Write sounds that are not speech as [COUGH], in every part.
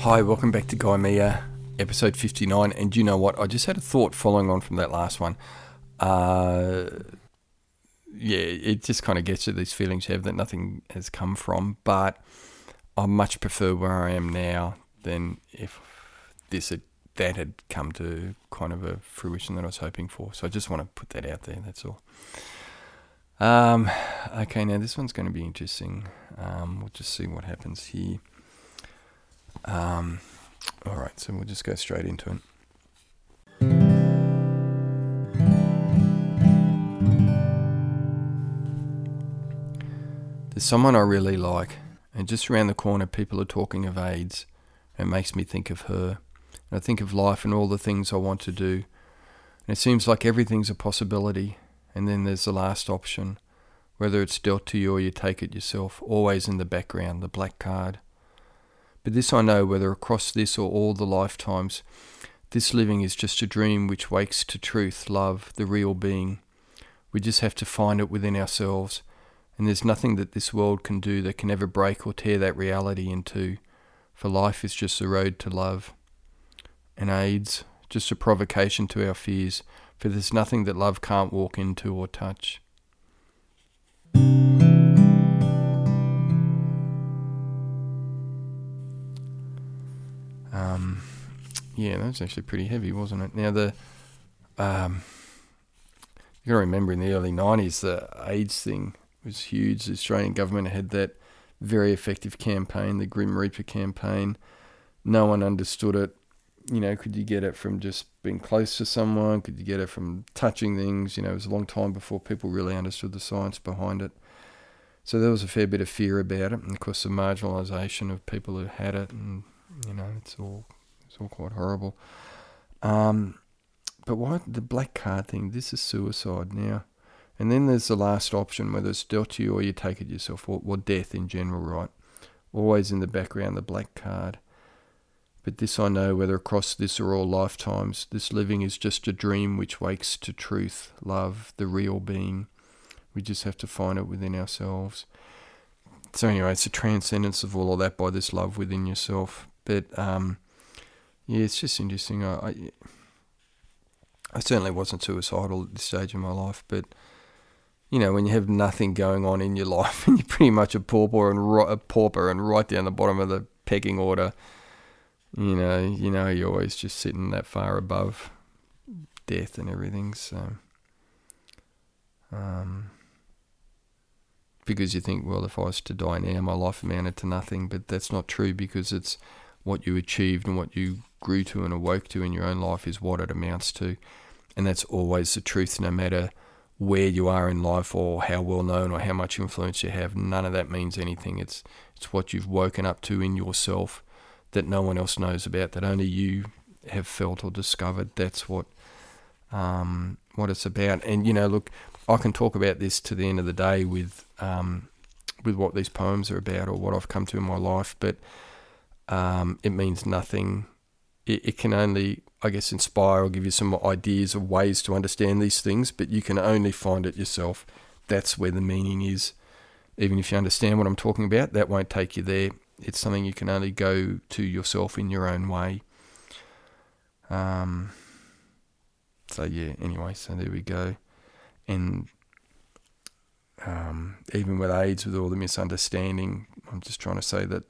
Hi, welcome back to Guy Mia, episode 59. And you know what? I just had a thought following on from that last one. Uh, yeah, it just kind of gets to these feelings you have that nothing has come from. But I much prefer where I am now than if this had, that had come to kind of a fruition that I was hoping for. So I just want to put that out there. That's all. Um, okay, now this one's going to be interesting. Um, we'll just see what happens here. Um, all right, so we'll just go straight into it. There's someone I really like, and just around the corner, people are talking of AIDS. And it makes me think of her. And I think of life and all the things I want to do. And it seems like everything's a possibility. And then there's the last option, whether it's dealt to you or you take it yourself, always in the background, the black card. But this I know, whether across this or all the lifetimes, this living is just a dream which wakes to truth, love, the real being. We just have to find it within ourselves, and there's nothing that this world can do that can ever break or tear that reality in two, for life is just a road to love. And AIDS, just a provocation to our fears, for there's nothing that love can't walk into or touch. Yeah, that was actually pretty heavy, wasn't it? Now the, um, you got to remember in the early '90s, the AIDS thing was huge. The Australian government had that very effective campaign, the Grim Reaper campaign. No one understood it. You know, could you get it from just being close to someone? Could you get it from touching things? You know, it was a long time before people really understood the science behind it. So there was a fair bit of fear about it, and of course the marginalisation of people who had it, and you know, it's all it's all quite horrible. Um, but why the black card thing? This is suicide now. And then there's the last option, whether it's dealt to you or you take it yourself, or, or death in general, right? Always in the background, the black card. But this I know, whether across this or all lifetimes, this living is just a dream which wakes to truth, love, the real being. We just have to find it within ourselves. So anyway, it's a transcendence of all of that by this love within yourself. But um, yeah, it's just interesting. I, I, I certainly wasn't suicidal at this stage of my life, but you know, when you have nothing going on in your [LAUGHS] life and you're pretty much a pauper and a pauper and right down the bottom of the pecking order, you know, you know, you're always just sitting that far above death and everything. So, um, because you think, well, if I was to die now, my life amounted to nothing, but that's not true because it's what you achieved and what you grew to and awoke to in your own life is what it amounts to, and that's always the truth, no matter where you are in life or how well known or how much influence you have. None of that means anything. It's it's what you've woken up to in yourself that no one else knows about, that only you have felt or discovered. That's what um, what it's about. And you know, look, I can talk about this to the end of the day with um, with what these poems are about or what I've come to in my life, but um, it means nothing. It, it can only I guess, inspire or give you some ideas of ways to understand these things, but you can only find it yourself. That's where the meaning is. Even if you understand what I'm talking about, that won't take you there. It's something you can only go to yourself in your own way. Um, so, yeah, anyway, so there we go. And um, even with AIDS, with all the misunderstanding, I'm just trying to say that,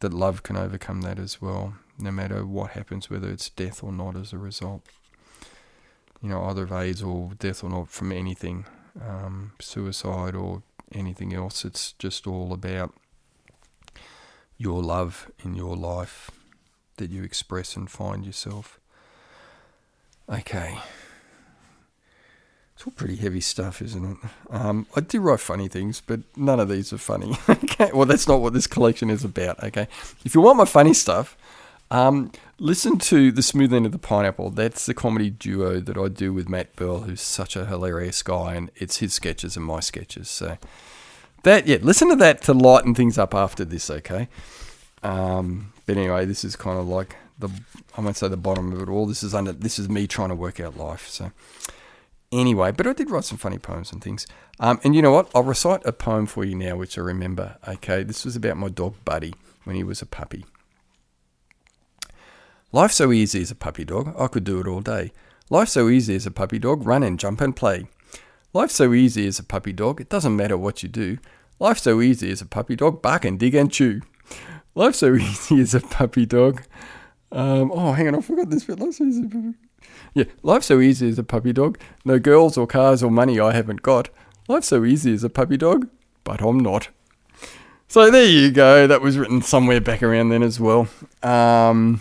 that love can overcome that as well no matter what happens, whether it's death or not as a result. You know, either of AIDS or death or not from anything, um, suicide or anything else. It's just all about your love in your life that you express and find yourself. Okay. It's all pretty heavy stuff, isn't it? Um, I do write funny things, but none of these are funny. [LAUGHS] okay, well, that's not what this collection is about. Okay, if you want my funny stuff, um, listen to The Smooth End of the Pineapple. That's the comedy duo that I do with Matt Burl, who's such a hilarious guy, and it's his sketches and my sketches. So that, yeah, listen to that to lighten things up after this, okay? Um, but anyway, this is kind of like the I won't say the bottom of it all. This is under this is me trying to work out life. So anyway, but I did write some funny poems and things. Um, and you know what? I'll recite a poem for you now, which I remember. Okay, this was about my dog Buddy when he was a puppy. Life so easy as a puppy dog, I could do it all day. Life so easy as a puppy dog, run and jump and play. Life so easy as a puppy dog, it doesn't matter what you do. Life so easy as a puppy dog, bark and dig and chew. Life so [LAUGHS] easy as a puppy dog. Um, oh, hang on, I forgot this bit. Life so easy Yeah, life so easy as a puppy dog. No girls or cars or money I haven't got. Life so easy as a puppy dog, but I'm not. So there you go. That was written somewhere back around then as well. Um,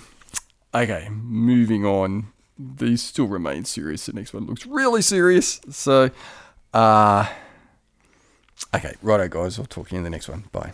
okay, moving on. These still remain serious. The next one looks really serious. So, uh, okay, righto, guys. I'll talk to you in the next one. Bye.